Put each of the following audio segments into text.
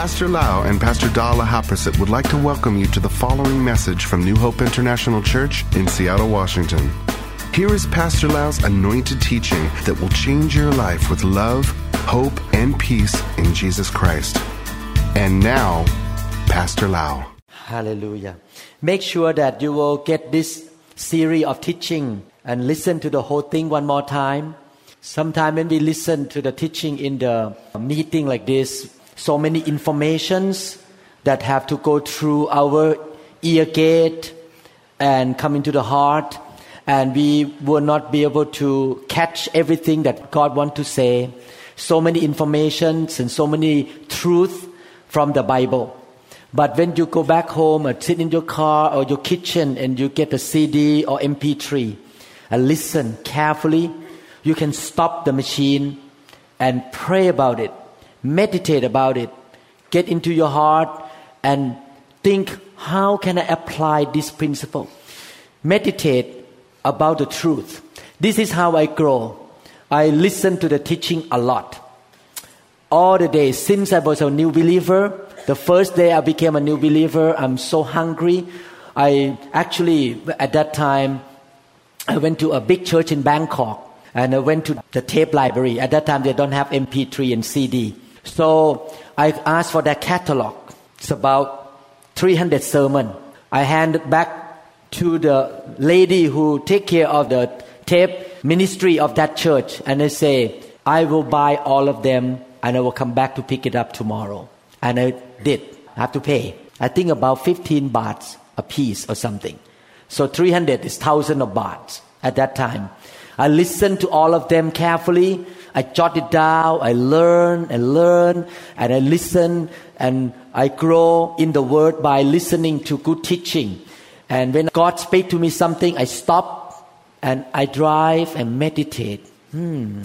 Pastor Lau and Pastor Dala Haprasit would like to welcome you to the following message from New Hope International Church in Seattle, Washington. Here is Pastor Lau's anointed teaching that will change your life with love, hope, and peace in Jesus Christ. And now, Pastor Lau. Hallelujah. Make sure that you will get this series of teaching and listen to the whole thing one more time. Sometimes when we listen to the teaching in the meeting like this, so many informations that have to go through our ear gate and come into the heart. And we will not be able to catch everything that God wants to say. So many informations and so many truth from the Bible. But when you go back home or sit in your car or your kitchen and you get a CD or MP3 and listen carefully you can stop the machine and pray about it meditate about it, get into your heart and think, how can I apply this principle? Meditate about the truth. This is how I grow. I listen to the teaching a lot. All the days since I was a new believer, the first day I became a new believer, I'm so hungry. I actually, at that time, I went to a big church in Bangkok and I went to the tape library. At that time, they don't have MP3 and CD. So I asked for that catalog. It's about 300 sermon. I handed back to the lady who take care of the tape ministry of that church, and I say, I will buy all of them, and I will come back to pick it up tomorrow. And I did. I have to pay. I think about 15 bahts a piece or something. So 300 is thousand of bahts at that time. I listened to all of them carefully I jot it down, I learn and learn, and I listen, and I grow in the Word by listening to good teaching. And when God speaks to me something, I stop and I drive and meditate. Hmm,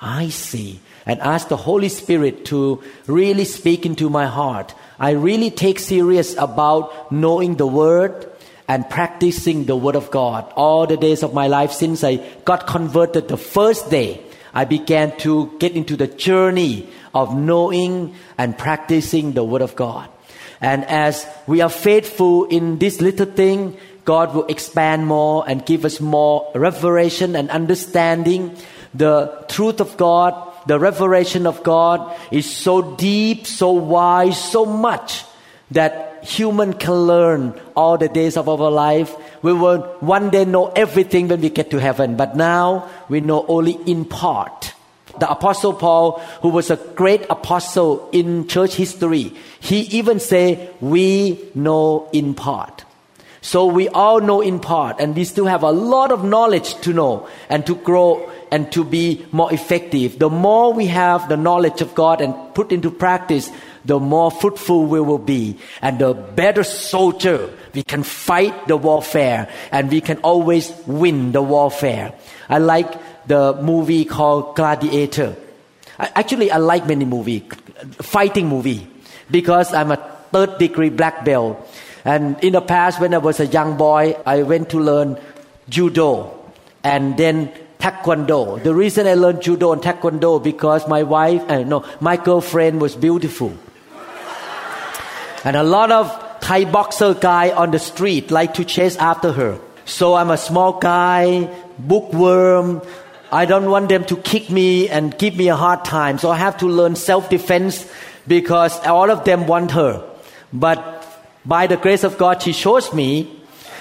I see. And ask the Holy Spirit to really speak into my heart. I really take serious about knowing the Word and practicing the Word of God all the days of my life since I got converted the first day. I began to get into the journey of knowing and practicing the Word of God. And as we are faithful in this little thing, God will expand more and give us more revelation and understanding. The truth of God, the revelation of God is so deep, so wide, so much that human can learn all the days of our life. We will one day know everything when we get to heaven, but now we know only in part. The apostle Paul, who was a great apostle in church history, he even say, we know in part. So we all know in part and we still have a lot of knowledge to know and to grow and to be more effective. The more we have the knowledge of God and put into practice, the more fruitful we will be and the better soldier we can fight the warfare and we can always win the warfare. I like the movie called Gladiator. Actually, I like many movie, fighting movie, because I'm a third degree black belt. And in the past, when I was a young boy, I went to learn judo and then taekwondo. The reason I learned judo and taekwondo because my wife, uh, no, my girlfriend was beautiful. And a lot of Thai boxer guy on the street like to chase after her. So I'm a small guy, bookworm. I don't want them to kick me and give me a hard time. So I have to learn self-defense because all of them want her. But by the grace of God, she shows me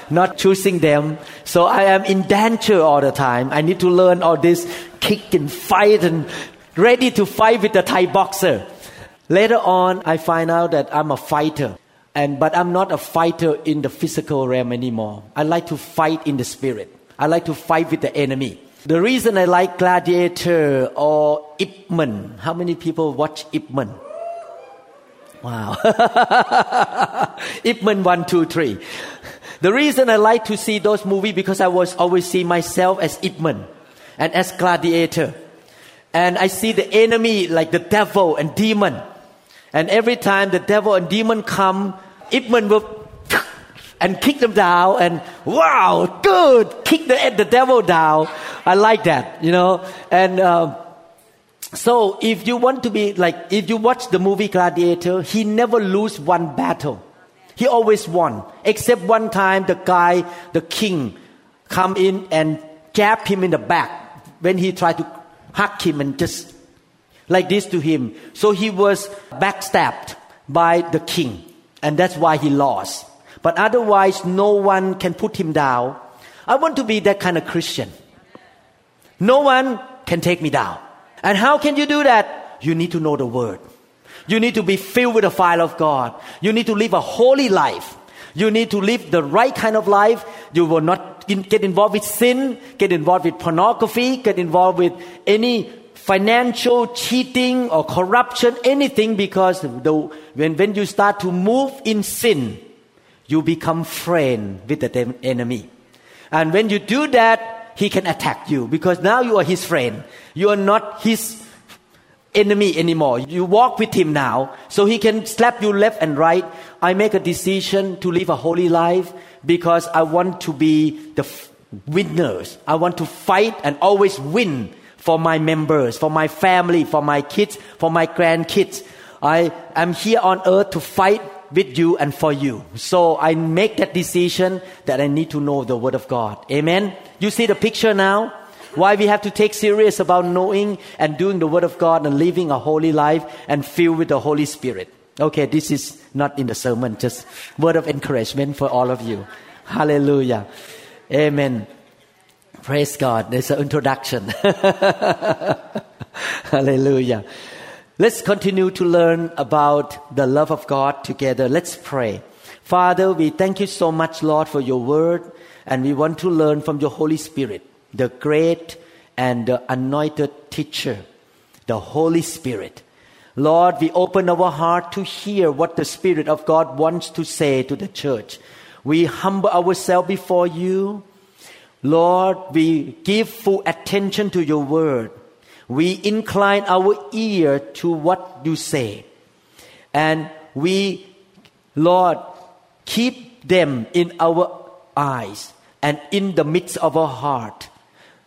not choosing them. So I am in danger all the time. I need to learn all this kick and fight and ready to fight with the Thai boxer. Later on, I find out that I'm a fighter. And, but I'm not a fighter in the physical realm anymore. I like to fight in the spirit. I like to fight with the enemy. The reason I like Gladiator or Ip Man. How many people watch Ip Man? Wow. Ip Man one, two, three. The reason I like to see those movies because I was always see myself as Ip Man and as gladiator. And I see the enemy like the devil and demon. And every time the devil and demon come, Ip Man will and kick them down and wow, good, kick the, the devil down. I like that, you know. And uh, So if you want to be like, if you watch the movie Gladiator, he never lose one battle. He always won. Except one time the guy, the king, come in and jab him in the back when he tried to hug him and just like this to him. So he was backstabbed by the king. And that's why he lost. But otherwise, no one can put him down. I want to be that kind of Christian. No one can take me down. And how can you do that? You need to know the word. You need to be filled with the fire of God. You need to live a holy life. You need to live the right kind of life. You will not get involved with sin, get involved with pornography, get involved with any financial cheating or corruption, anything, because the, when, when you start to move in sin, you become friend with the enemy. And when you do that, he can attack you because now you are his friend. You are not his enemy anymore. You walk with him now, so he can slap you left and right. I make a decision to live a holy life because I want to be the winners. I want to fight and always win for my members, for my family, for my kids, for my grandkids. I am here on earth to fight with you and for you. So I make that decision that I need to know the Word of God. Amen. You see the picture now? Why we have to take serious about knowing and doing the Word of God and living a holy life and filled with the Holy Spirit. Okay, this is not in the sermon, just word of encouragement for all of you. Hallelujah. Amen. Praise God. There's an introduction. Hallelujah. Let's continue to learn about the love of God together. Let's pray. Father, we thank you so much, Lord, for your word, and we want to learn from your Holy Spirit, the great and the anointed teacher, the Holy Spirit. Lord, we open our heart to hear what the Spirit of God wants to say to the church. We humble ourselves before you. Lord, we give full attention to your word. We incline our ear to what you say. And we, Lord, keep them in our eyes and in the midst of our heart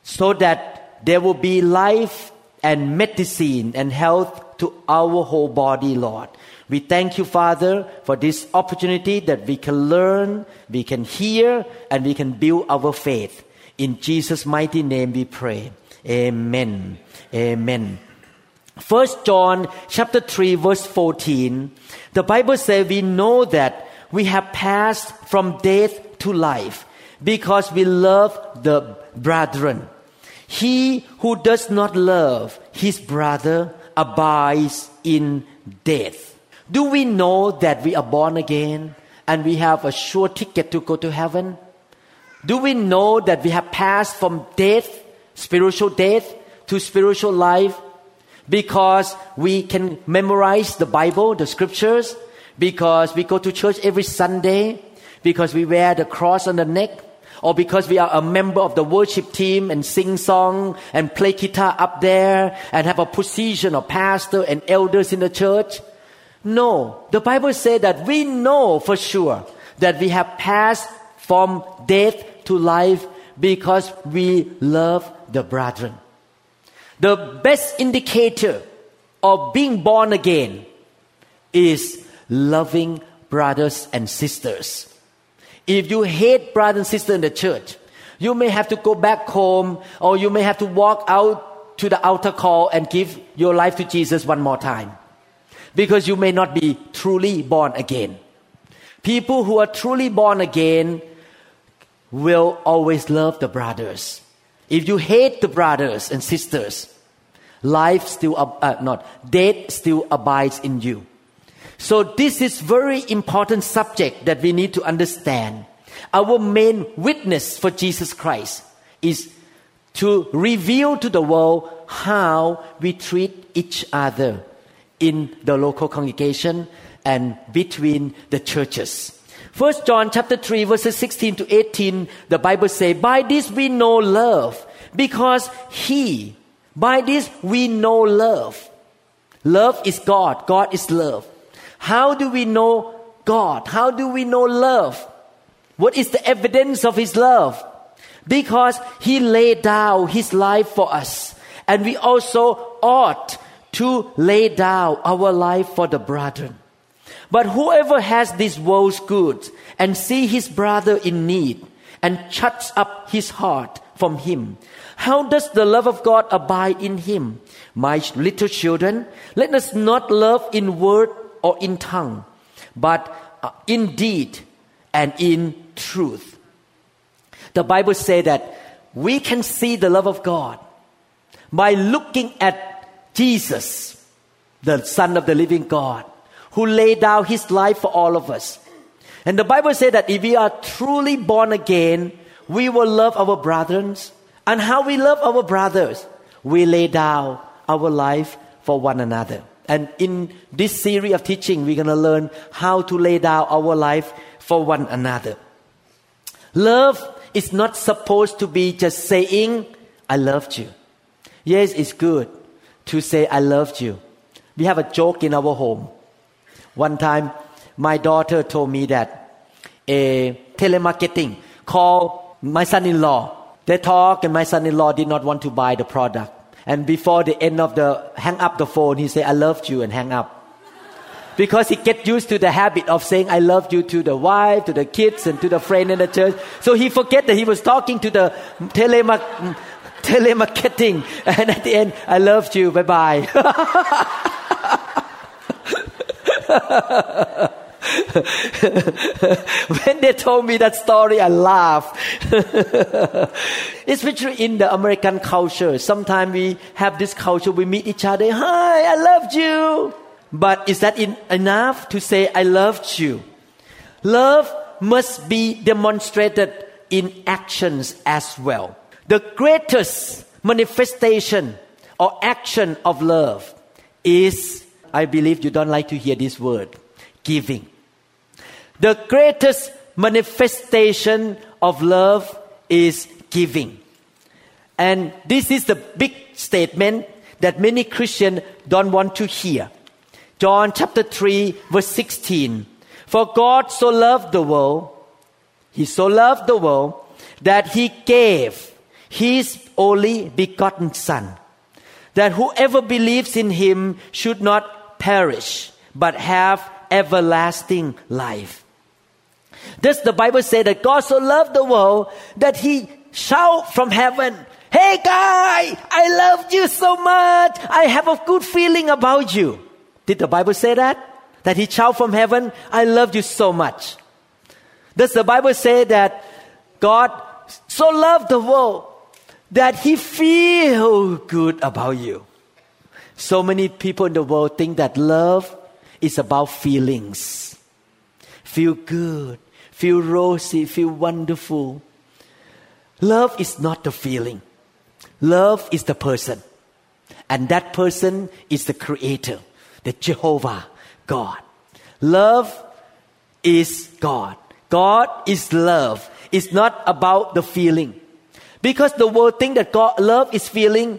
so that there will be life and medicine and health to our whole body, Lord. We thank you, Father, for this opportunity that we can learn, we can hear, and we can build our faith. In Jesus' mighty name we pray. Amen. Amen. First John chapter 3 verse 14. The Bible says we know that we have passed from death to life because we love the brethren. He who does not love his brother abides in death. Do we know that we are born again and we have a sure ticket to go to heaven? Do we know that we have passed from death, spiritual death, to spiritual life because we can memorize the Bible, the scriptures, because we go to church every Sunday, because we wear the cross on the neck, or because we are a member of the worship team and sing song and play guitar up there and have a position of pastor and elders in the church. No, the Bible says that we know for sure that we have passed from death to life because we love the brethren. The best indicator of being born again is loving brothers and sisters. If you hate brothers and sisters in the church, you may have to go back home or you may have to walk out to the altar call and give your life to Jesus one more time. Because you may not be truly born again. People who are truly born again will always love the brothers. If you hate the brothers and sisters, life still uh, not death still abides in you. So this is very important subject that we need to understand. Our main witness for Jesus Christ is to reveal to the world how we treat each other in the local congregation and between the churches. First John chapter 3 verses 16 to 18 the Bible say by this we know love because he by this we know love. Love is God. God is love. How do we know God? How do we know love? What is the evidence of his love? Because he laid down his life for us. And we also ought to lay down our life for the brethren. But whoever has this world's goods and see his brother in need and shuts up his heart from him, how does the love of God abide in him? My little children, let us not love in word or in tongue, but uh, in deed and in truth. The Bible says that we can see the love of God by looking at Jesus, the Son of the living God, who laid down his life for all of us. And the Bible says that if we are truly born again, we will love our brothers. And how we love our brothers, we lay down our life for one another. And in this series of teaching, we're going to learn how to lay down our life for one another. Love is not supposed to be just saying, I loved you. Yes, it's good to say, I loved you. We have a joke in our home. One time, my daughter told me that a telemarketing called my son-in-law. They talked and my son-in-law did not want to buy the product. And before the end of the hang up the phone, he said, I loved you and hang up. Because he get used to the habit of saying, I love you to the wife, to the kids, and to the friend in the church. So he forget that he was talking to the telemarketing telemarketing. And at the end, I loved you. Bye bye. when they told me that story, I laughed. Especially in the American culture. Sometimes we have this culture, we meet each other, hi, I loved you. But is that in, enough to say, I loved you? Love must be demonstrated in actions as well. The greatest manifestation or action of love is, I believe you don't like to hear this word, giving. The greatest manifestation of love is giving. And this is the big statement that many Christians don't want to hear. John chapter 3, verse 16. For God so loved the world, He so loved the world that He gave His only begotten Son, that whoever believes in Him should not perish, but have everlasting life. Does the Bible say that God so loved the world that He shout from heaven, Hey guy, I love you so much. I have a good feeling about you. Did the Bible say that? That He shout from heaven, I love you so much. Does the Bible say that God so loved the world that He feel good about you? So many people in the world think that love is about feelings. Feel good, feel rosy, feel wonderful. Love is not the feeling. Love is the person. And that person is the creator, the Jehovah, God. Love is God. God is love. It's not about the feeling. Because the word thing that God love is feeling,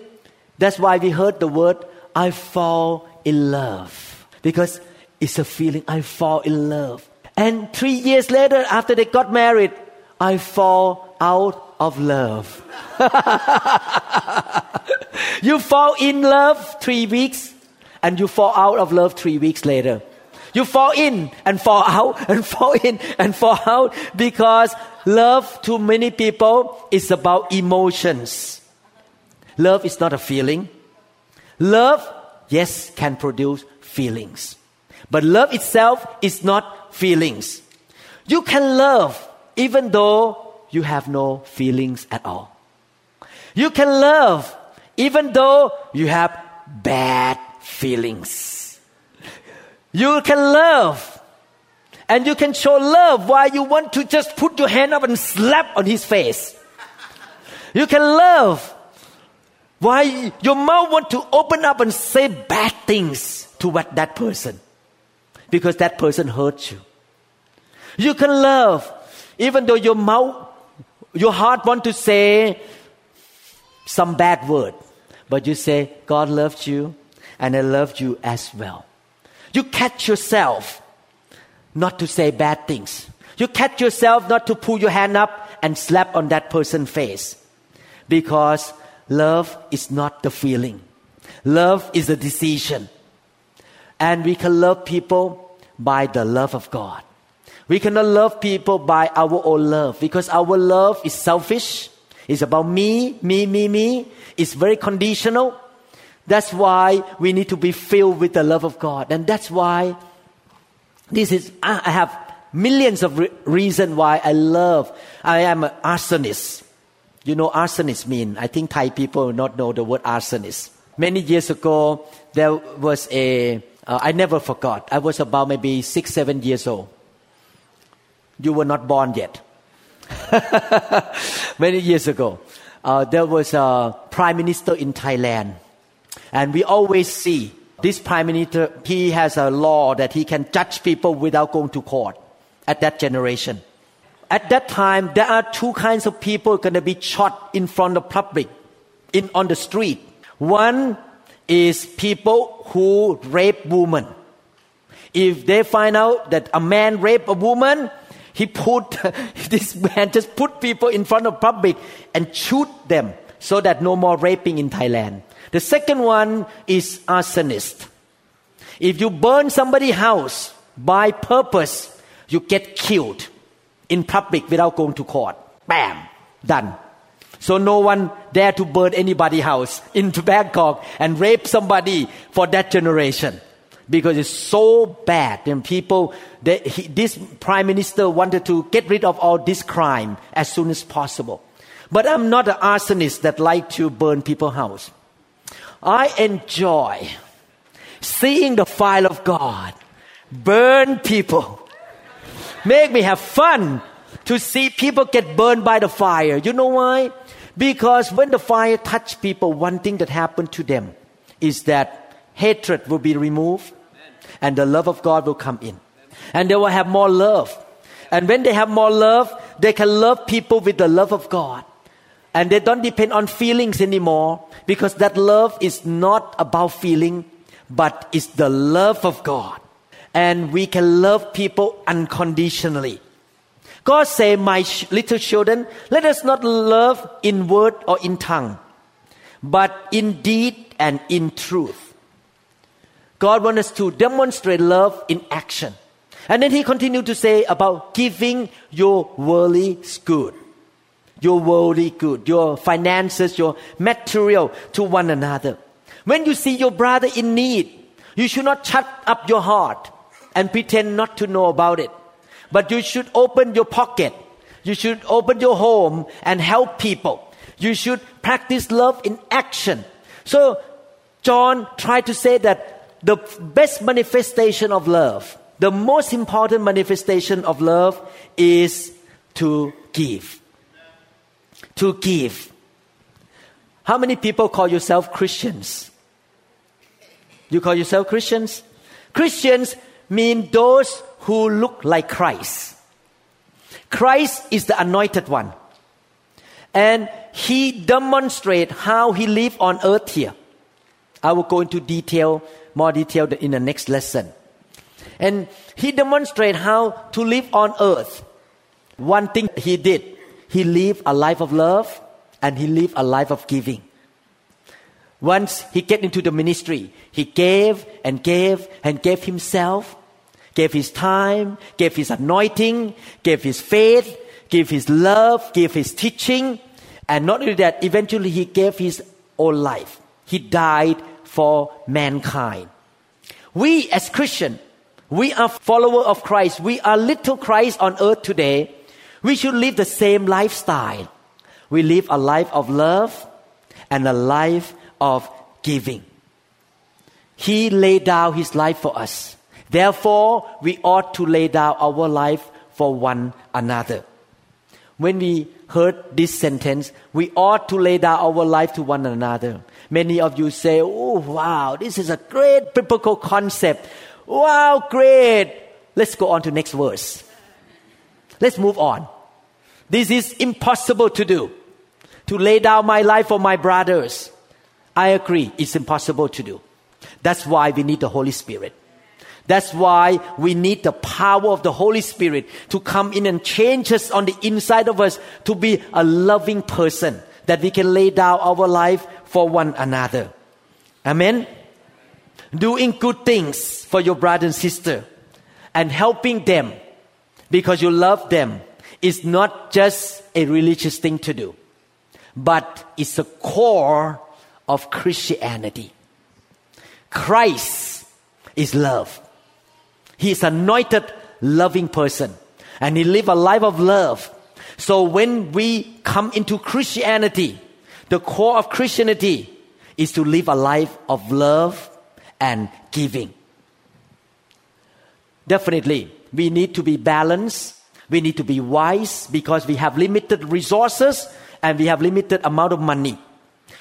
that's why we heard the word I fall in love. Because it's a feeling I fall in love. And three years later, after they got married, I fall out of love. you fall in love three weeks, and you fall out of love three weeks later. You fall in and fall out and fall in and fall out because love to many people is about emotions. Love is not a feeling. Love, yes, can produce feelings. But love itself is not feelings. You can love even though you have no feelings at all. You can love even though you have bad feelings. You can love and you can show love while you want to just put your hand up and slap on his face. You can love why your mouth want to open up and say bad things to what that person because that person hurt you. You can love even though your mouth, your heart want to say some bad word, but you say God loved you and I loved you as well. You catch yourself not to say bad things. You catch yourself not to pull your hand up and slap on that person's face because love is not the feeling. Love is a decision. And we can love people by the love of God. We cannot love people by our own love because our love is selfish. It's about me, me, me, me. It's very conditional. That's why we need to be filled with the love of God. And that's why this is, I have millions of re- reasons why I love, I am an arsonist. You know arsonist mean? I think Thai people not know the word arsonist. Many years ago, there was a. Uh, I never forgot. I was about maybe six, seven years old. You were not born yet. Many years ago, uh, there was a prime minister in Thailand, and we always see this prime minister. He has a law that he can judge people without going to court. At that generation, at that time, there are two kinds of people going to be shot in front of public, in on the street. One is people who rape women. If they find out that a man raped a woman, he put this man just put people in front of public and shoot them so that no more raping in Thailand. The second one is arsonist. If you burn somebody's house by purpose, you get killed in public without going to court. Bam, done. So no one dare to burn anybody's house in Bangkok and rape somebody for that generation because it's so bad. And people, they, he, this prime minister wanted to get rid of all this crime as soon as possible. But I'm not an arsonist that like to burn people's house. I enjoy seeing the fire of God burn people. Make me have fun to see people get burned by the fire. You know why? Because when the fire touch people, one thing that happened to them is that hatred will be removed and the love of God will come in. And they will have more love. And when they have more love, they can love people with the love of God. And they don't depend on feelings anymore because that love is not about feeling, but it's the love of God. And we can love people unconditionally. God say, my sh- little children, let us not love in word or in tongue, but in deed and in truth. God wants us to demonstrate love in action. And then he continued to say about giving your worldly good, your worldly good, your finances, your material to one another. When you see your brother in need, you should not shut up your heart and pretend not to know about it but you should open your pocket. You should open your home and help people. You should practice love in action. So John tried to say that the best manifestation of love, the most important manifestation of love is to give. To give. How many people call yourself Christians? You call yourself Christians? Christians mean those who look like Christ. Christ is the anointed one. And he demonstrates how he lived on earth here. I will go into detail, more detail in the next lesson. And he demonstrates how to live on earth. One thing he did, he lived a life of love and he lived a life of giving. Once he get into the ministry, he gave and gave and gave himself gave his time, gave his anointing, gave his faith, gave his love, gave his teaching. And not only that, eventually he gave his own life. He died for mankind. We as Christian, we are follower of Christ. We are little Christ on earth today. We should live the same lifestyle. We live a life of love and a life of giving. He laid down his life for us. Therefore, we ought to lay down our life for one another. When we heard this sentence, we ought to lay down our life to one another. Many of you say, Oh, wow, this is a great biblical concept. Wow, great. Let's go on to next verse. Let's move on. This is impossible to do. To lay down my life for my brothers. I agree, it's impossible to do. That's why we need the Holy Spirit. That's why we need the power of the Holy Spirit to come in and change us on the inside of us to be a loving person that we can lay down our life for one another. Amen. Doing good things for your brother and sister and helping them because you love them is not just a religious thing to do, but it's the core of Christianity. Christ is love. He is anointed, loving person, and he lived a life of love. So when we come into Christianity, the core of Christianity is to live a life of love and giving. Definitely, we need to be balanced. We need to be wise because we have limited resources and we have limited amount of money.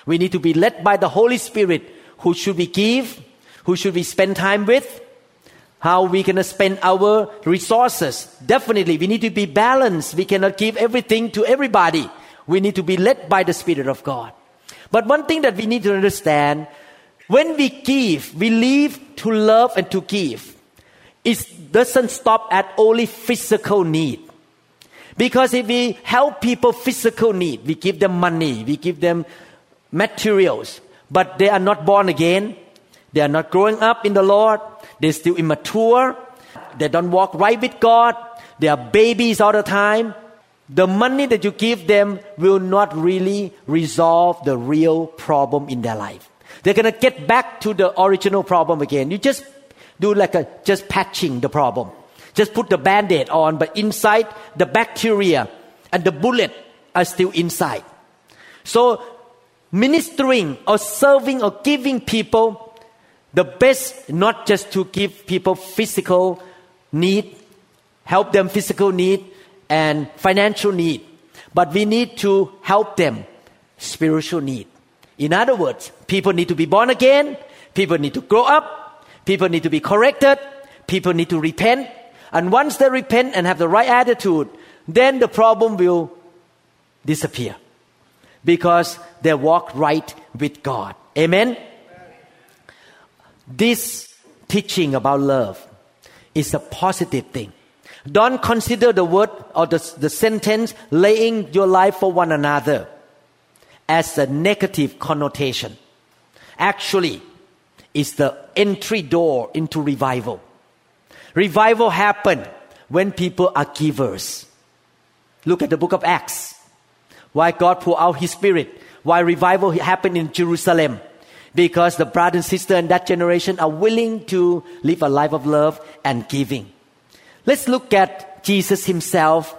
We need to be led by the Holy Spirit. Who should we give? Who should we spend time with? How we gonna spend our resources? Definitely, we need to be balanced. We cannot give everything to everybody. We need to be led by the Spirit of God. But one thing that we need to understand when we give, we live to love and to give. It doesn't stop at only physical need. Because if we help people physical need, we give them money, we give them materials, but they are not born again, they are not growing up in the Lord, they're still immature, they don't walk right with God, they are babies all the time. The money that you give them will not really resolve the real problem in their life. They're gonna get back to the original problem again. You just do like a just patching the problem. Just put the band-aid on, but inside the bacteria and the bullet are still inside. So ministering or serving or giving people the best not just to give people physical need, help them physical need and financial need, but we need to help them spiritual need. In other words, people need to be born again, people need to grow up, people need to be corrected, people need to repent. And once they repent and have the right attitude, then the problem will disappear because they walk right with God. Amen? This teaching about love is a positive thing. Don't consider the word or the, the sentence laying your life for one another as a negative connotation. Actually, it's the entry door into revival. Revival happen when people are givers. Look at the book of Acts. Why God poured out His Spirit. Why revival happened in Jerusalem. Because the brother and sister in that generation are willing to live a life of love and giving. Let's look at Jesus Himself.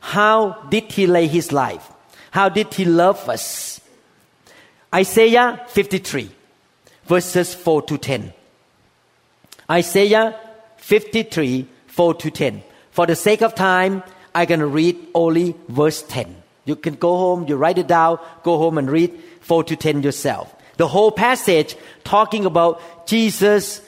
How did He lay His life? How did he love us? Isaiah 53, verses 4 to 10. Isaiah 53, 4 to 10. For the sake of time, I'm going to read only verse 10. You can go home, you write it down, go home and read 4 to 10 yourself. The whole passage talking about Jesus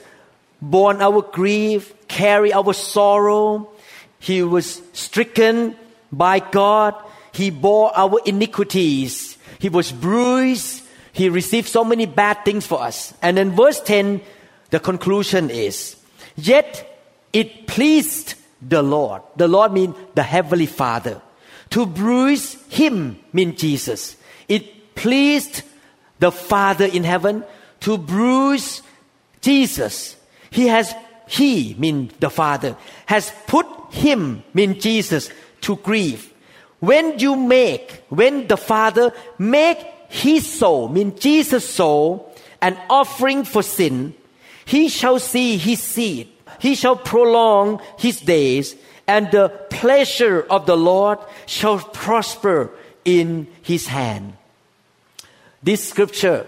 borne our grief, carry our sorrow. He was stricken by God he bore our iniquities. He was bruised. He received so many bad things for us. And in verse 10, the conclusion is, Yet it pleased the Lord. The Lord means the Heavenly Father. To bruise Him means Jesus. It pleased the Father in heaven to bruise Jesus. He has, He means the Father, has put Him means Jesus to grief when you make, when the Father make his soul, mean Jesus' soul, an offering for sin, he shall see his seed. He shall prolong his days, and the pleasure of the Lord shall prosper in his hand. This scripture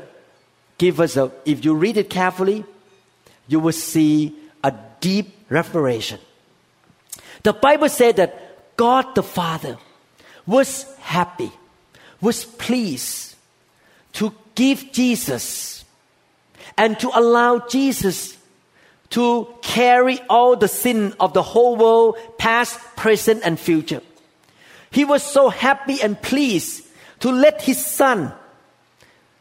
give us a, if you read it carefully, you will see a deep revelation. The Bible said that God the Father was happy, was pleased to give Jesus and to allow Jesus to carry all the sin of the whole world, past, present, and future. He was so happy and pleased to let his son,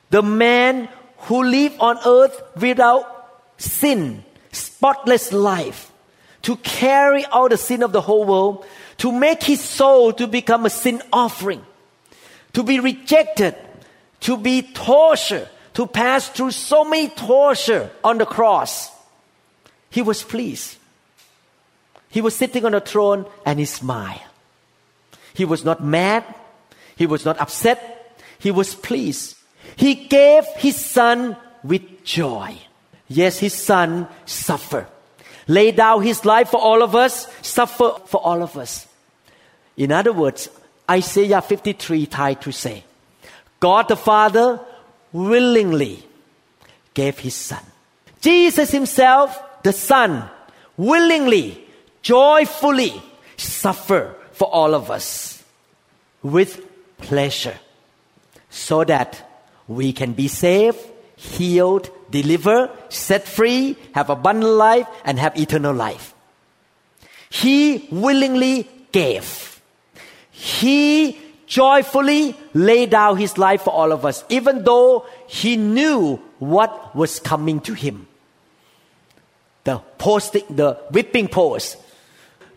the man who lived on earth without sin, spotless life, to carry all the sin of the whole world, to make his soul to become a sin offering, to be rejected, to be tortured, to pass through so many torture on the cross, he was pleased. He was sitting on a throne and he smiled. He was not mad. He was not upset. He was pleased. He gave his son with joy. Yes, his son suffered. Lay down his life for all of us, suffer for all of us. In other words, Isaiah 53 tried to say, God the Father willingly gave his son. Jesus himself, the son, willingly joyfully suffer for all of us with pleasure so that we can be saved, healed, delivered, set free, have abundant life, and have eternal life. He willingly gave. He joyfully laid down his life for all of us, even though he knew what was coming to him. The posting, the whipping post,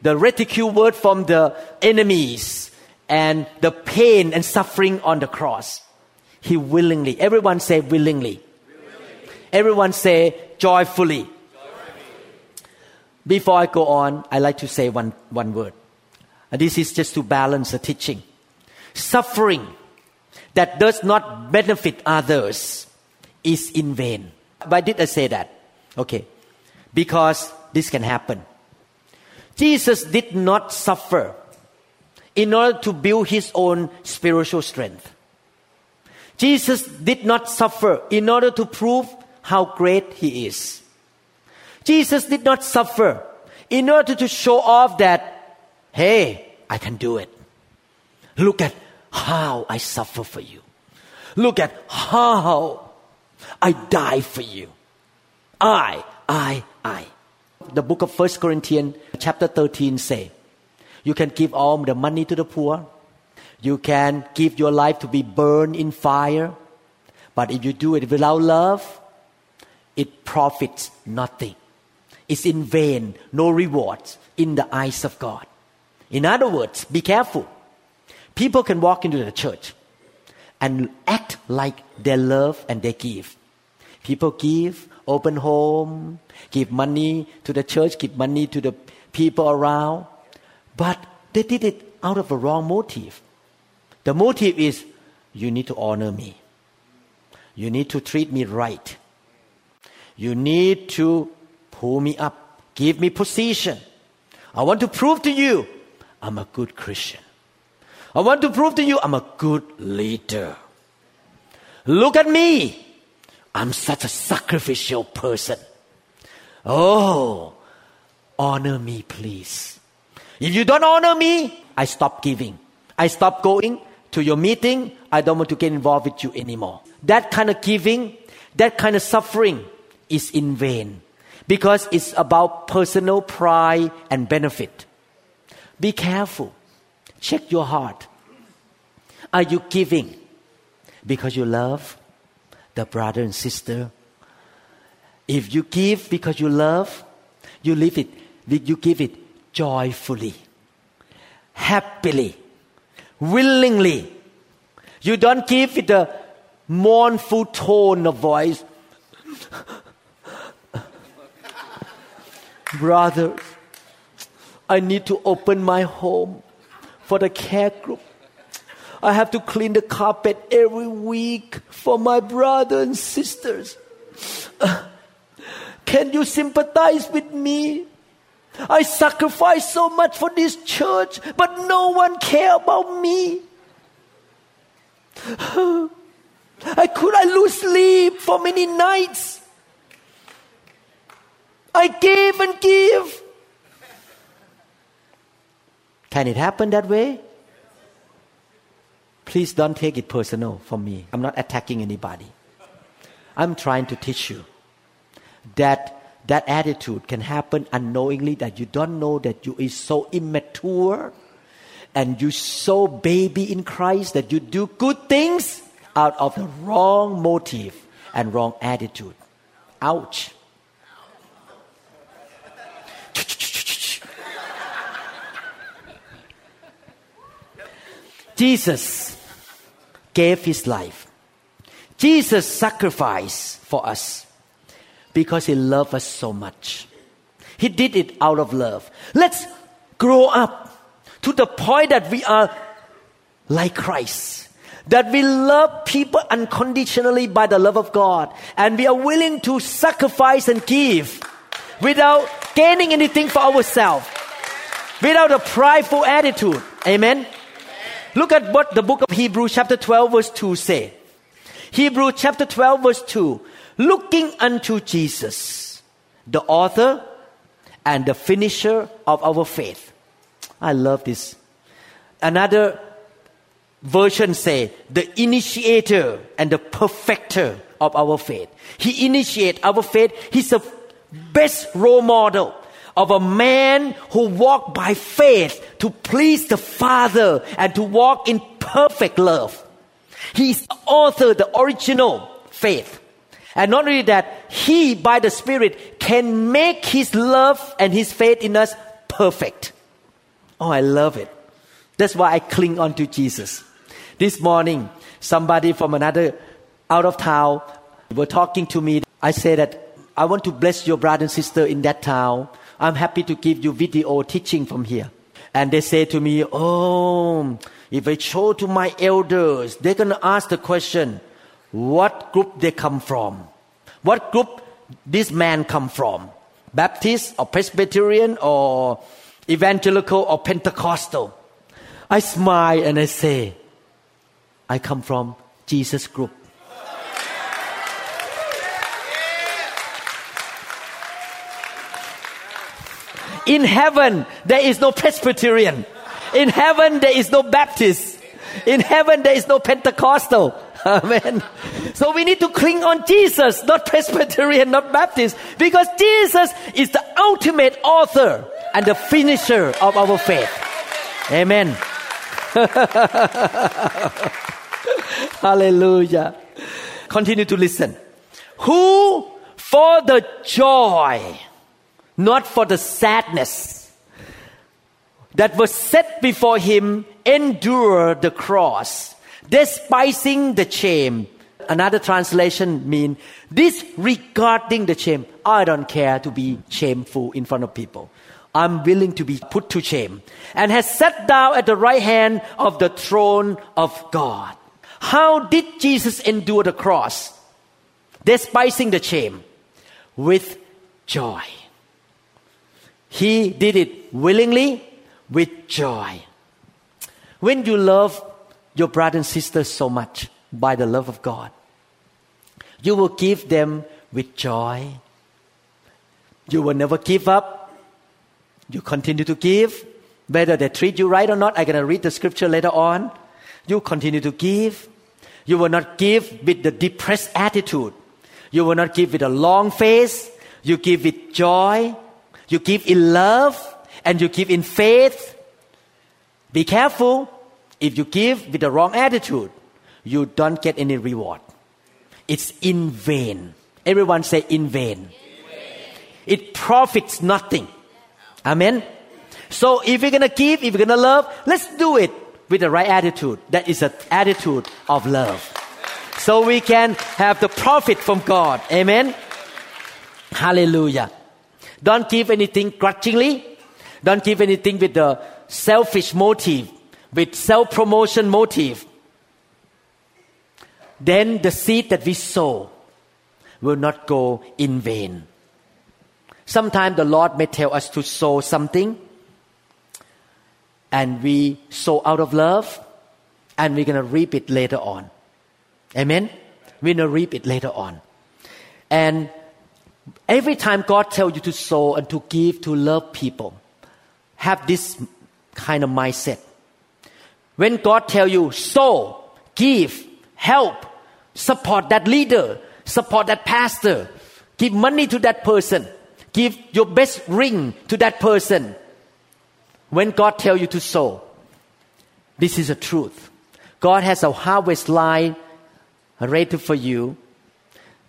the ridicule word from the enemies and the pain and suffering on the cross. He willingly, everyone say willingly. willingly. Everyone say joyfully. Before I go on, I like to say one, one word. And this is just to balance the teaching. Suffering that does not benefit others is in vain. Why did I say that? Okay. Because this can happen Jesus did not suffer in order to build his own spiritual strength. Jesus did not suffer in order to prove how great he is. Jesus did not suffer in order to show off that, hey, I can do it. Look at how I suffer for you. Look at how I die for you. I, I, I the book of First Corinthians chapter 13 say, you can give all the money to the poor. You can give your life to be burned in fire. But if you do it without love, it profits nothing. It's in vain, no rewards in the eyes of God. In other words, be careful. People can walk into the church and act like they love and they give. People give, open home, give money to the church, give money to the people around. But they did it out of a wrong motive. The motive is you need to honor me. You need to treat me right. You need to pull me up, give me position. I want to prove to you I'm a good Christian. I want to prove to you I'm a good leader. Look at me. I'm such a sacrificial person. Oh, honor me, please. If you don't honor me, I stop giving. I stop going to your meeting. I don't want to get involved with you anymore. That kind of giving, that kind of suffering is in vain because it's about personal pride and benefit. Be careful. Check your heart. Are you giving because you love? the brother and sister. If you give because you love, you live it, you give it joyfully, happily, willingly. You don't give with a mournful tone of voice. Brother, I need to open my home for the care group. I have to clean the carpet every week for my brothers and sisters. can you sympathize with me? I sacrifice so much for this church, but no one care about me. I could I lose sleep for many nights. I gave and give. Can it happen that way? Please don't take it personal from me. I'm not attacking anybody. I'm trying to teach you that that attitude can happen unknowingly that you don't know that you is so immature and you so baby in Christ that you do good things out of the wrong motive and wrong attitude. Ouch. Jesus gave his life. Jesus sacrificed for us because he loved us so much. He did it out of love. Let's grow up to the point that we are like Christ. That we love people unconditionally by the love of God. And we are willing to sacrifice and give without gaining anything for ourselves. Without a prideful attitude. Amen. Look at what the book of Hebrews chapter 12 verse 2 say. Hebrews chapter 12 verse 2. Looking unto Jesus, the author and the finisher of our faith. I love this. Another version say the initiator and the perfecter of our faith. He initiate our faith. He's the best role model of a man who walked by faith to please the Father and to walk in perfect love. He's the author, the original faith. And not only that, he by the Spirit can make his love and his faith in us perfect. Oh, I love it. That's why I cling on to Jesus. This morning, somebody from another out of town were talking to me. I said that I want to bless your brother and sister in that town. I'm happy to give you video teaching from here. And they say to me, Oh, if I show to my elders, they're going to ask the question, what group they come from? What group this man come from? Baptist or Presbyterian or evangelical or Pentecostal? I smile and I say, I come from Jesus group. In heaven, there is no Presbyterian. In heaven, there is no Baptist. In heaven, there is no Pentecostal. Amen. So we need to cling on Jesus, not Presbyterian, not Baptist, because Jesus is the ultimate author and the finisher of our faith. Amen. Hallelujah. Continue to listen. Who for the joy not for the sadness that was set before him endure the cross despising the shame. Another translation mean disregarding the shame. I don't care to be shameful in front of people. I'm willing to be put to shame and has sat down at the right hand of the throne of god. How did jesus endure the cross? Despising the shame with joy he did it willingly with joy. When you love your brother and sister so much by the love of God, you will give them with joy. You will never give up. You continue to give. Whether they treat you right or not, I'm going to read the scripture later on. You continue to give. You will not give with the depressed attitude. You will not give with a long face. You give with joy. You give in love and you give in faith. Be careful. If you give with the wrong attitude, you don't get any reward. It's in vain. Everyone say in vain. In vain. It profits nothing. Amen. So if you're gonna give, if you're gonna love, let's do it with the right attitude. That is an attitude of love. So we can have the profit from God. Amen. Hallelujah. Don't give anything grudgingly. Don't give anything with the selfish motive, with self promotion motive. Then the seed that we sow will not go in vain. Sometimes the Lord may tell us to sow something, and we sow out of love, and we're going to reap it later on. Amen? We're going to reap it later on. And Every time God tells you to sow and to give, to love people, have this kind of mindset. When God tells you sow, give, help, support that leader, support that pastor, give money to that person, give your best ring to that person. When God tells you to sow, this is a truth. God has a harvest line ready for you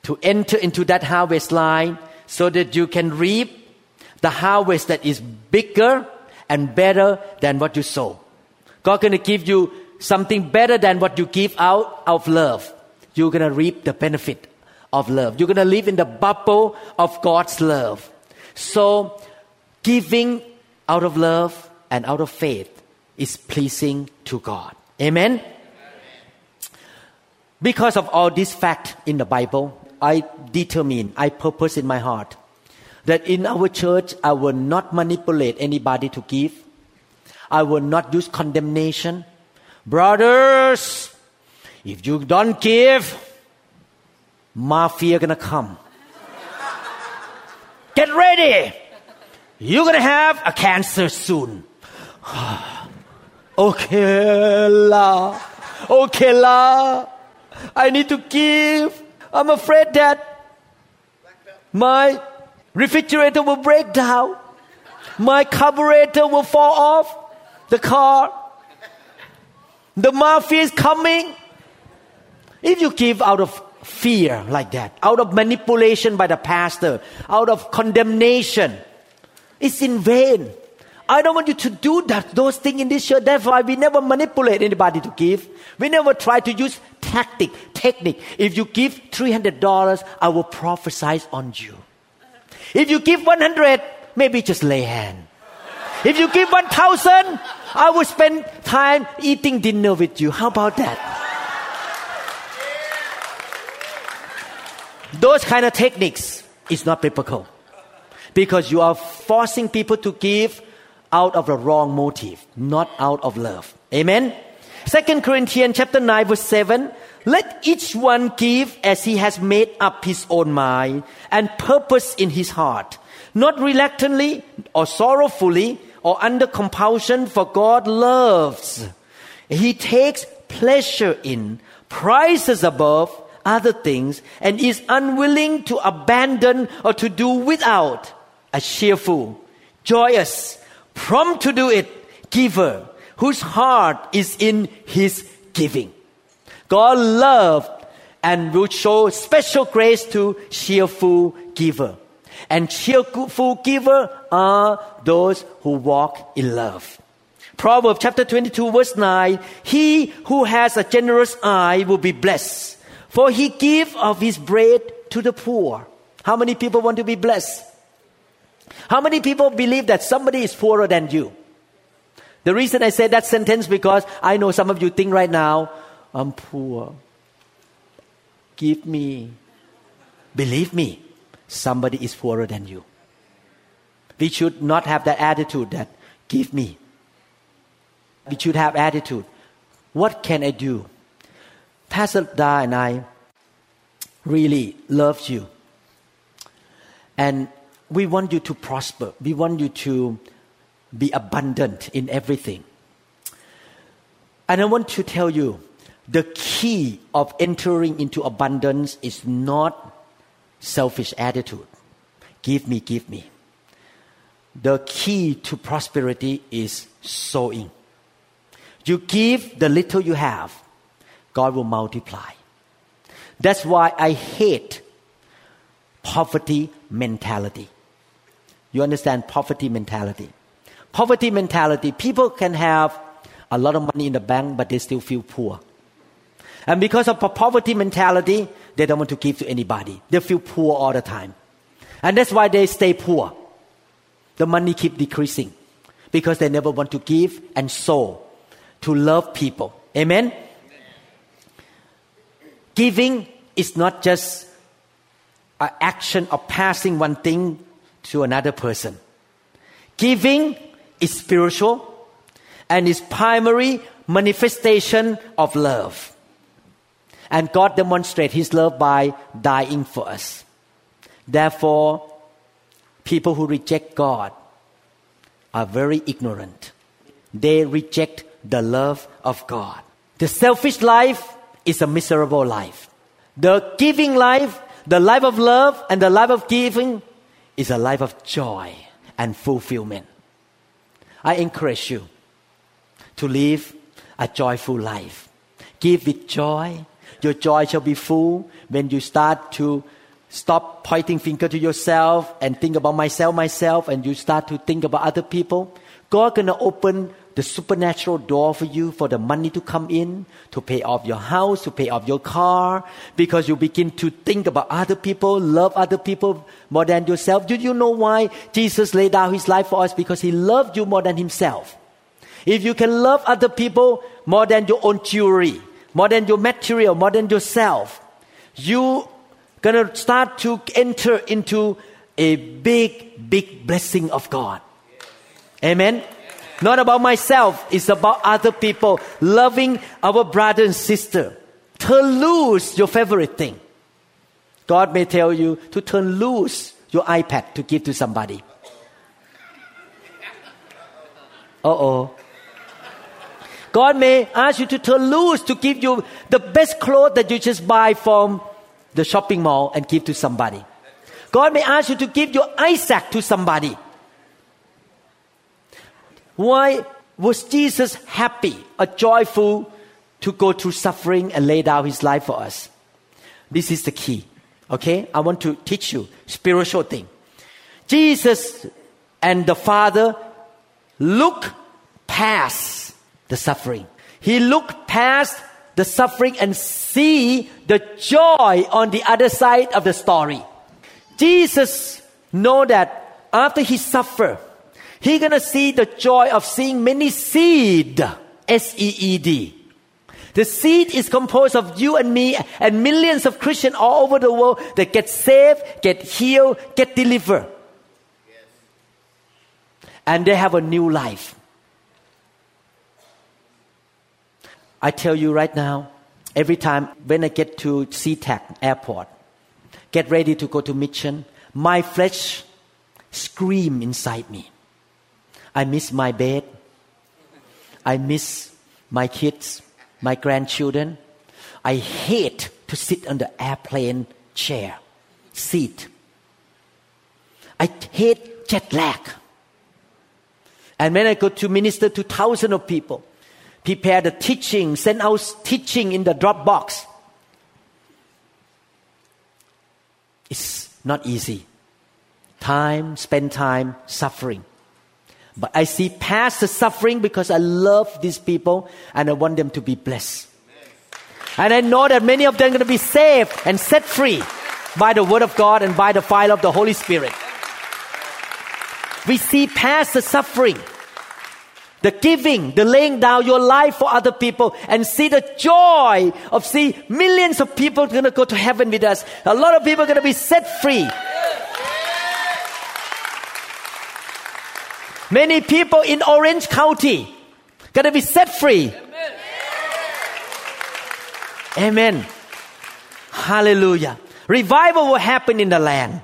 to enter into that harvest line so that you can reap the harvest that is bigger and better than what you sow. God going to give you something better than what you give out of love. you're gonna reap the benefit of love. You're gonna live in the bubble of God's love. So, giving out of love and out of faith is pleasing to God. Amen. Because of all this fact in the Bible, I determine, I purpose in my heart that in our church I will not manipulate anybody to give. I will not use condemnation. Brothers, if you don't give, mafia gonna come. Get ready. You're gonna have a cancer soon. okay la. Okay la. I need to give. I'm afraid that my refrigerator will break down. My carburetor will fall off the car. The mafia is coming. If you give out of fear like that, out of manipulation by the pastor, out of condemnation, it's in vain. I don't want you to do that, those things in this church. Therefore, we never manipulate anybody to give. We never try to use tactic, technique. If you give $300, I will prophesy on you. If you give 100, maybe just lay hand. If you give 1,000, I will spend time eating dinner with you. How about that? Those kind of techniques is not biblical because you are forcing people to give out of the wrong motive, not out of love. Amen. Second Corinthians chapter 9 verse 7 let each one give as he has made up his own mind and purpose in his heart, not reluctantly or sorrowfully or under compulsion, for God loves. He takes pleasure in, prizes above other things, and is unwilling to abandon or to do without a cheerful, joyous, prompt to do it giver, whose heart is in his giving. God loved and will show special grace to cheerful giver. And cheerful giver are those who walk in love. Proverbs chapter 22 verse 9, he who has a generous eye will be blessed, for he give of his bread to the poor. How many people want to be blessed? How many people believe that somebody is poorer than you? The reason I say that sentence because I know some of you think right now, I'm poor. Give me. Believe me, somebody is poorer than you. We should not have that attitude that, give me. We should have attitude. What can I do? Pastor Da and I really love you. And we want you to prosper. We want you to be abundant in everything. And I want to tell you the key of entering into abundance is not selfish attitude. Give me, give me. The key to prosperity is sowing. You give the little you have, God will multiply. That's why I hate poverty mentality. You understand poverty mentality? Poverty mentality, people can have a lot of money in the bank, but they still feel poor. And because of poverty mentality, they don't want to give to anybody. They feel poor all the time. And that's why they stay poor. The money keep decreasing because they never want to give and sow to love people. Amen. Giving is not just an action of passing one thing to another person. Giving is spiritual and is primary manifestation of love. And God demonstrates His love by dying for us. Therefore, people who reject God are very ignorant. They reject the love of God. The selfish life is a miserable life. The giving life, the life of love, and the life of giving is a life of joy and fulfillment. I encourage you to live a joyful life. Give with joy, your joy shall be full when you start to stop pointing finger to yourself and think about myself, myself, and you start to think about other people. God gonna open the supernatural door for you for the money to come in, to pay off your house, to pay off your car, because you begin to think about other people, love other people more than yourself. Do you know why Jesus laid down his life for us? Because he loved you more than himself. If you can love other people more than your own jewelry, more than your material, more than yourself, you gonna start to enter into a big, big blessing of God. Amen. Not about myself, it's about other people. Loving our brother and sister. Turn loose your favorite thing. God may tell you to turn loose your iPad to give to somebody. Uh oh. God may ask you to turn loose to give you the best clothes that you just buy from the shopping mall and give to somebody. God may ask you to give your Isaac to somebody. Why was Jesus happy or joyful to go through suffering and lay down his life for us? This is the key. Okay? I want to teach you spiritual thing. Jesus and the Father look past the suffering. He looked past the suffering and see the joy on the other side of the story. Jesus know that after he suffer, he gonna see the joy of seeing many seed. S-E-E-D. The seed is composed of you and me and millions of Christians all over the world that get saved, get healed, get delivered. And they have a new life. I tell you right now, every time when I get to SeaTac airport, get ready to go to mission, my flesh scream inside me. I miss my bed. I miss my kids, my grandchildren. I hate to sit on the airplane chair, seat. I hate jet lag. And when I go to minister to thousands of people, prepare the teaching, send out teaching in the Dropbox. It's not easy. Time, spend time, suffering. But I see past the suffering because I love these people and I want them to be blessed. And I know that many of them are going to be saved and set free by the Word of God and by the fire of the Holy Spirit. We see past the suffering, the giving, the laying down your life for other people, and see the joy of see millions of people going to go to heaven with us. A lot of people are going to be set free. Many people in Orange County gonna be set free. Amen. Amen. Hallelujah. Revival will happen in the land.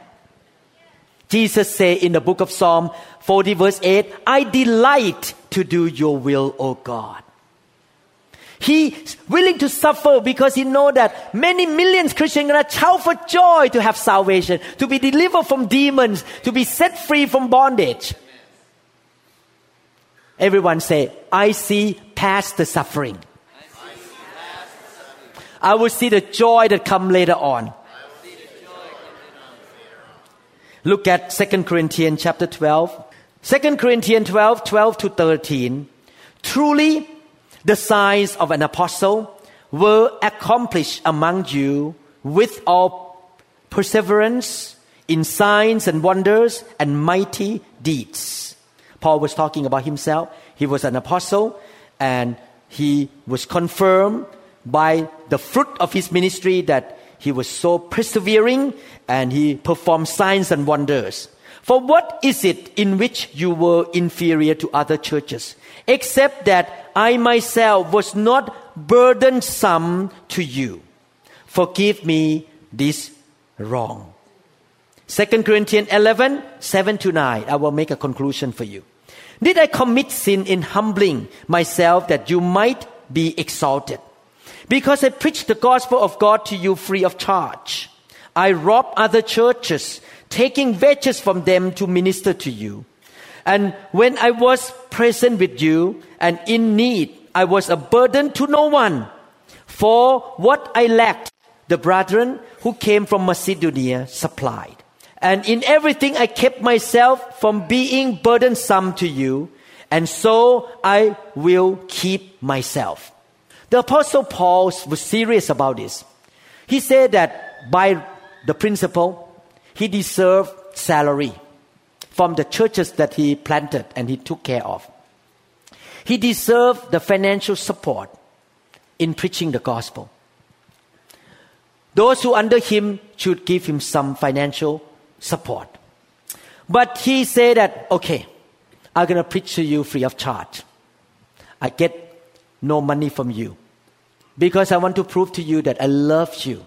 Jesus said in the book of Psalm 40 verse 8, I delight to do your will, O God. He's willing to suffer because he know that many millions Christians are gonna shout for joy to have salvation, to be delivered from demons, to be set free from bondage. Everyone say, I see past the suffering. I will see the joy that come later on. Look at 2 Corinthians chapter 12. 2 Corinthians 12, 12 to 13. Truly, the signs of an apostle were accomplished among you with all perseverance in signs and wonders and mighty deeds Paul was talking about himself. He was an apostle and he was confirmed by the fruit of his ministry that he was so persevering and he performed signs and wonders. For what is it in which you were inferior to other churches? Except that I myself was not burdensome to you. Forgive me this wrong. 2 Corinthians 11, 7 to 9. I will make a conclusion for you. Did I commit sin in humbling myself that you might be exalted? Because I preached the gospel of God to you free of charge. I robbed other churches, taking wages from them to minister to you. And when I was present with you and in need, I was a burden to no one. For what I lacked, the brethren who came from Macedonia supplied. And in everything I kept myself from being burdensome to you. and so I will keep myself. The Apostle Paul was serious about this. He said that by the principle, he deserved salary from the churches that he planted and he took care of. He deserved the financial support in preaching the gospel. Those who under him should give him some financial support. But he said that, okay, I'm going to preach to you free of charge. I get no money from you because I want to prove to you that I love you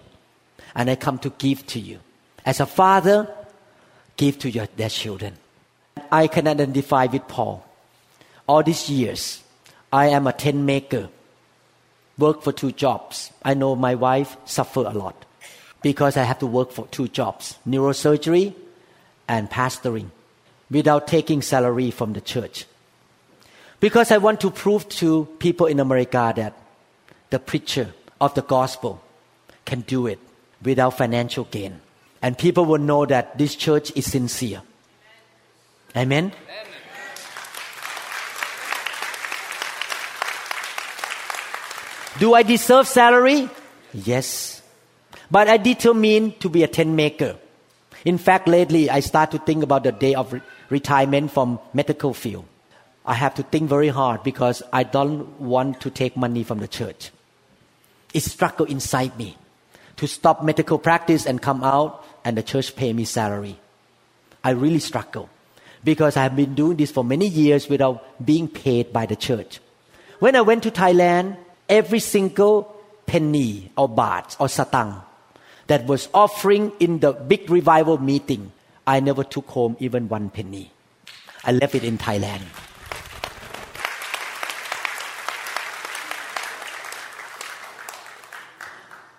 and I come to give to you. As a father, give to your, their children. I can identify with Paul. All these years, I am a tent maker, work for two jobs. I know my wife suffer a lot because I have to work for two jobs, neurosurgery and pastoring, without taking salary from the church. Because I want to prove to people in America that the preacher of the gospel can do it without financial gain. And people will know that this church is sincere. Amen? Amen. Do I deserve salary? Yes. But I determined to be a tent maker. In fact, lately I start to think about the day of re- retirement from medical field. I have to think very hard because I don't want to take money from the church. It struggle inside me to stop medical practice and come out and the church pay me salary. I really struggle because I have been doing this for many years without being paid by the church. When I went to Thailand, every single penny or baht or satang that was offering in the big revival meeting, I never took home even one penny. I left it in Thailand.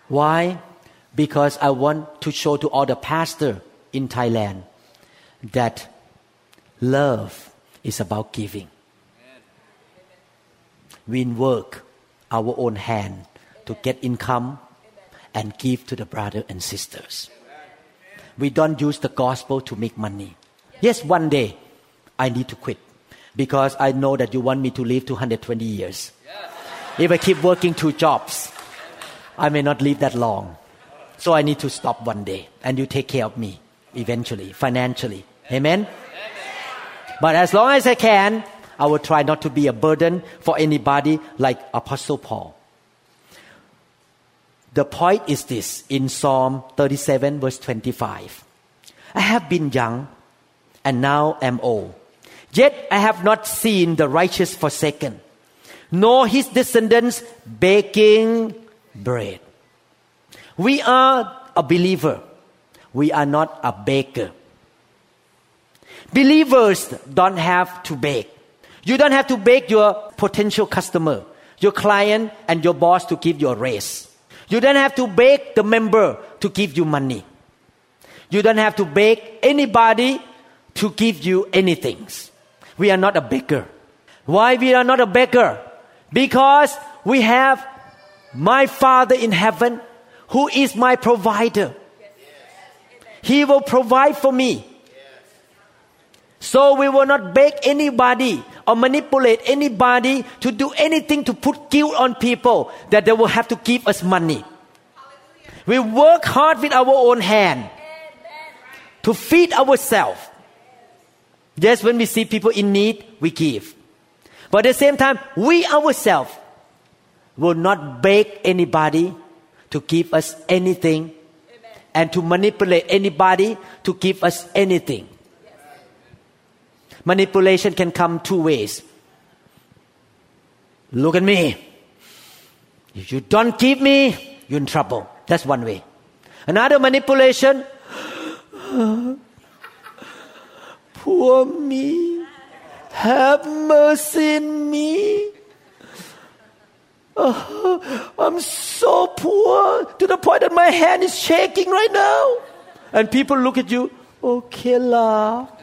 Why? Because I want to show to all the pastor in Thailand that love is about giving. We work our own hand to get income and give to the brother and sisters. We don't use the gospel to make money. Yes, one day I need to quit because I know that you want me to live 220 years. If I keep working two jobs, I may not live that long. So I need to stop one day and you take care of me eventually, financially. Amen? Amen? But as long as I can, I will try not to be a burden for anybody like Apostle Paul. The point is this in Psalm 37, verse 25. I have been young and now am old. Yet I have not seen the righteous forsaken, nor his descendants baking bread. We are a believer. We are not a baker. Believers don't have to bake. You don't have to beg your potential customer, your client, and your boss to give you a raise. You don't have to beg the member to give you money. You don't have to beg anybody to give you anything. We are not a beggar. Why we are not a beggar? Because we have my Father in heaven who is my provider. He will provide for me. So we will not beg anybody or manipulate anybody to do anything to put guilt on people that they will have to give us money. We work hard with our own hand to feed ourselves. Yes, when we see people in need, we give. But at the same time, we ourselves will not beg anybody to give us anything and to manipulate anybody to give us anything. Manipulation can come two ways. Look at me. If you don't give me, you're in trouble. That's one way. Another manipulation. Poor me. Have mercy in me. Oh, I'm so poor to the point that my hand is shaking right now. And people look at you, okay, love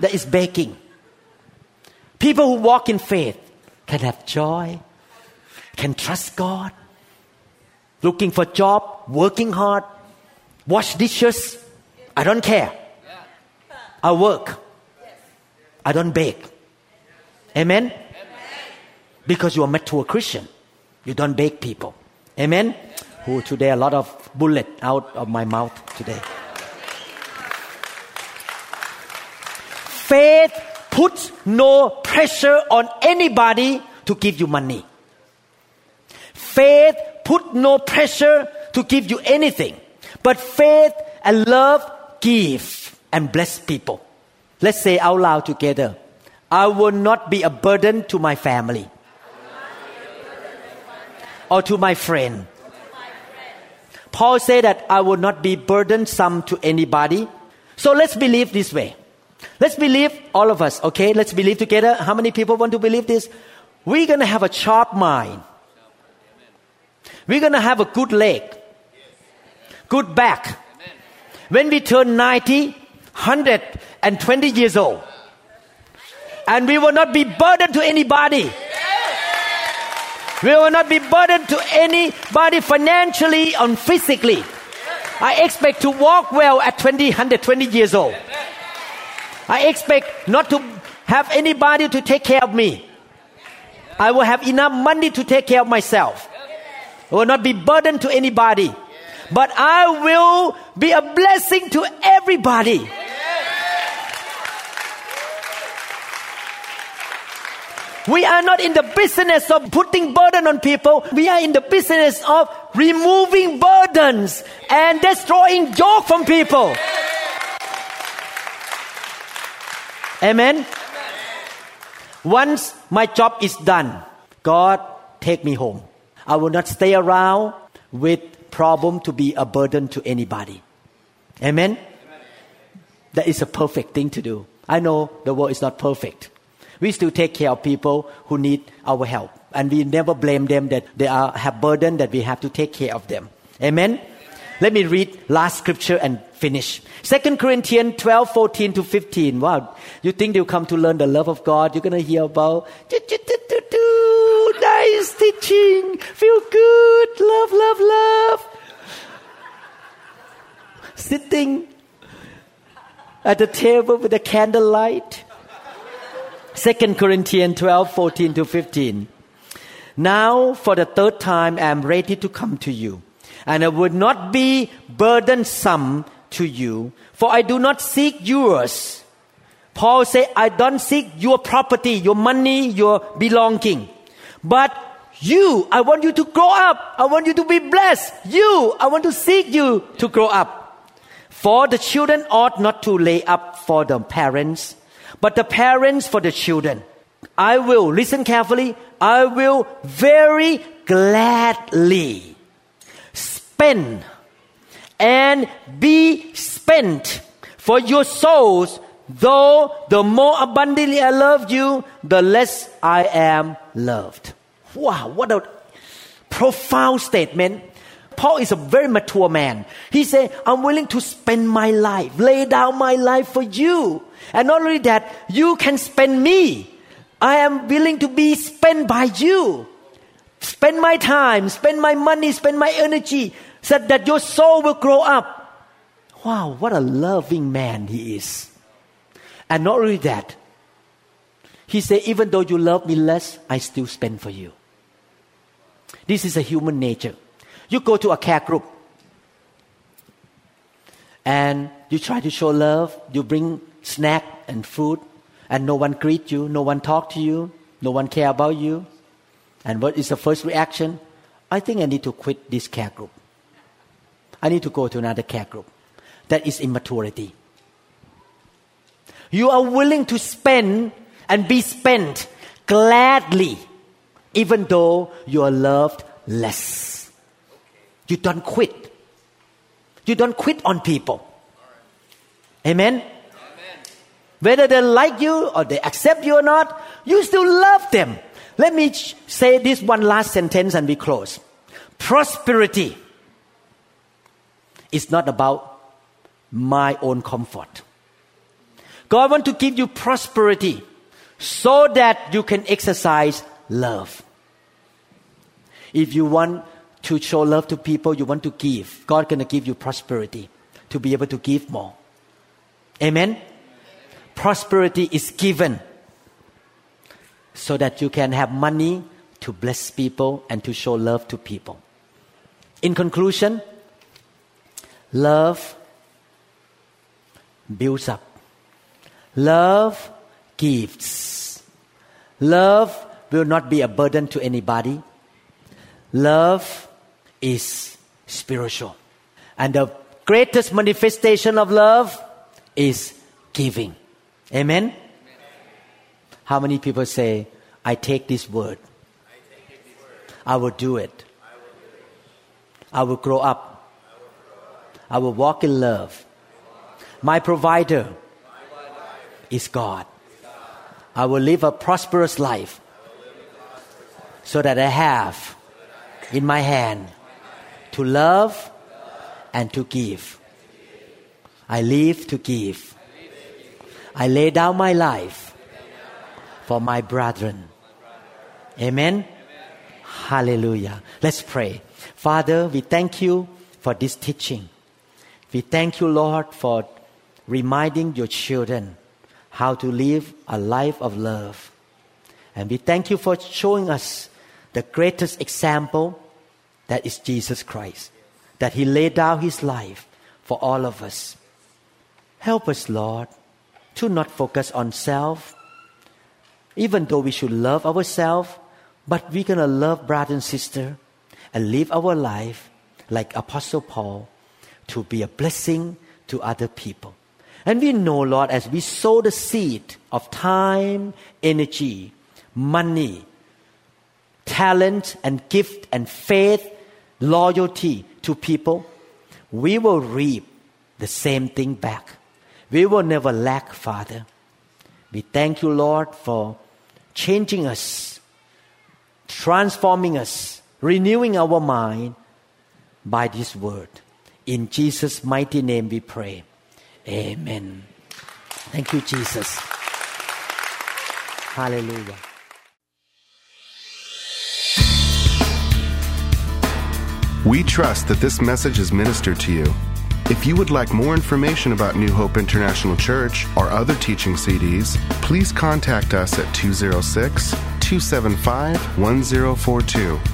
that is baking. People who walk in faith can have joy, can trust God, looking for job, working hard, wash dishes. I don't care. I work. I don't bake. Amen? Because you're made to a Christian. You don't bake people. Amen? Who today a lot of bullet out of my mouth today. Faith puts no pressure on anybody to give you money. Faith put no pressure to give you anything. But faith and love give and bless people. Let's say out loud together. I will not be a burden to my family or to my friend. Paul said that I will not be burdensome to anybody. So let's believe this way. Let's believe all of us, okay? Let's believe together. How many people want to believe this? We're going to have a sharp mind. We're going to have a good leg, good back. When we turn 90, 120 years old, and we will not be burdened to anybody. We will not be burdened to anybody financially or physically. I expect to walk well at 20, 120 years old. I expect not to have anybody to take care of me. I will have enough money to take care of myself. I will not be burdened to anybody. But I will be a blessing to everybody. We are not in the business of putting burden on people. We are in the business of removing burdens and destroying yoke from people. Amen. Once my job is done, God take me home. I will not stay around with problem to be a burden to anybody. Amen. That is a perfect thing to do. I know the world is not perfect. We still take care of people who need our help. And we never blame them that they are, have burden that we have to take care of them. Amen? Let me read last scripture and finish. Second Corinthians 12, 14 to 15. Wow. You think you come to learn the love of God? You're going to hear about nice teaching. Feel good. Love, love, love. Sitting at the table with a candlelight. Second Corinthians 12, 14 to 15. Now, for the third time, I am ready to come to you, and I would not be burdensome to you, for I do not seek yours. Paul said, I don't seek your property, your money, your belonging, but you, I want you to grow up. I want you to be blessed. You, I want to seek you to grow up. For the children ought not to lay up for the parents but the parents for the children. I will, listen carefully, I will very gladly spend and be spent for your souls, though the more abundantly I love you, the less I am loved. Wow, what a profound statement. Paul is a very mature man. He said, I'm willing to spend my life, lay down my life for you. And not only that, you can spend me. I am willing to be spent by you. Spend my time, spend my money, spend my energy, so that your soul will grow up. Wow, what a loving man he is. And not only that, he said, even though you love me less, I still spend for you. This is a human nature. You go to a care group and you try to show love, you bring snack and food, and no one greet you, no one talk to you, no one care about you. And what is the first reaction? I think I need to quit this care group. I need to go to another care group. That is immaturity. You are willing to spend and be spent gladly, even though you are loved less. You don't quit. You don't quit on people. Amen. Whether they like you or they accept you or not, you still love them. Let me say this one last sentence and we close. Prosperity is not about my own comfort. God wants to give you prosperity so that you can exercise love. If you want to show love to people, you want to give, God gonna give you prosperity to be able to give more. Amen prosperity is given. so that you can have money to bless people and to show love to people. In conclusion, love builds up. Love gives. Love will not be a burden to anybody. Love is spiritual. And the greatest manifestation of love is giving. Amen? How many people say, I take this word? I will do it. I will grow up. I will walk in love. My provider is God. I will live a prosperous life so that I have in my hand to love and to give. I live to give. I lay down my life for my brethren. Amen. Hallelujah. Let's pray. Father, we thank you for this teaching. We thank you, Lord, for reminding your children how to live a life of love. And we thank you for showing us the greatest example that is Jesus Christ, that He laid down His life for all of us. Help us, Lord, to not focus on self, even though we should love ourselves, but we're going to love brother and sister and live our life like Apostle Paul to be a blessing to other people. And we know, Lord, as we sow the seed of time, energy, money, talent, and gift, and faith, loyalty to people, we will reap the same thing back. We will never lack, Father. We thank you, Lord, for changing us, transforming us, renewing our mind by this word. In Jesus' mighty name we pray. Amen. Thank you, Jesus. Hallelujah. We trust that this message is ministered to you. If you would like more information about New Hope International Church or other teaching CDs, please contact us at 206 275 1042.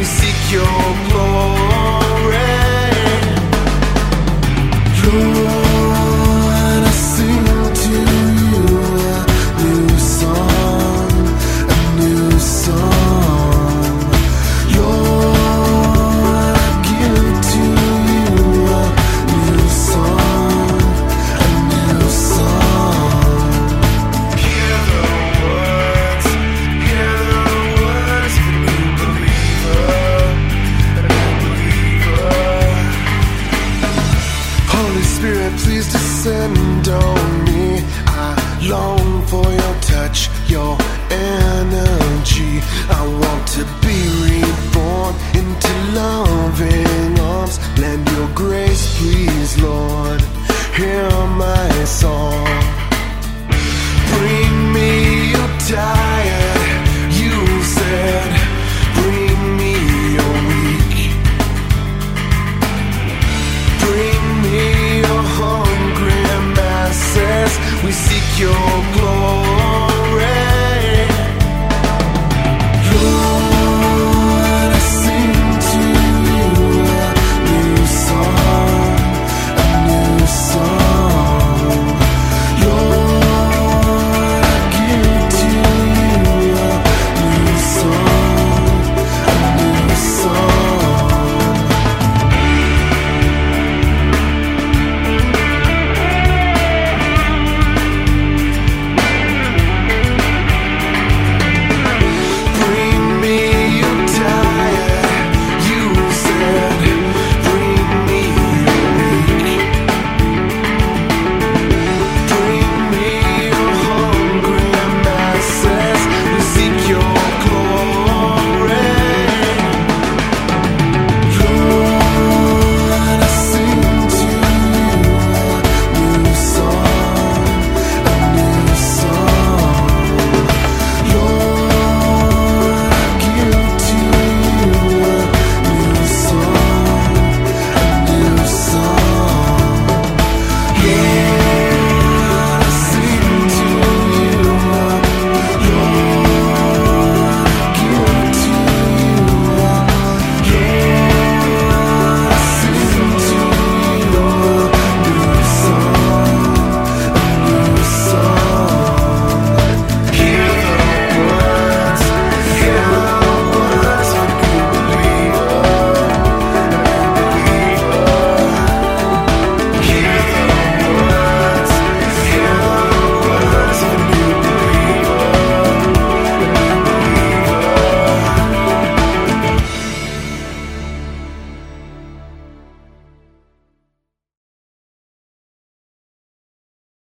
We seek your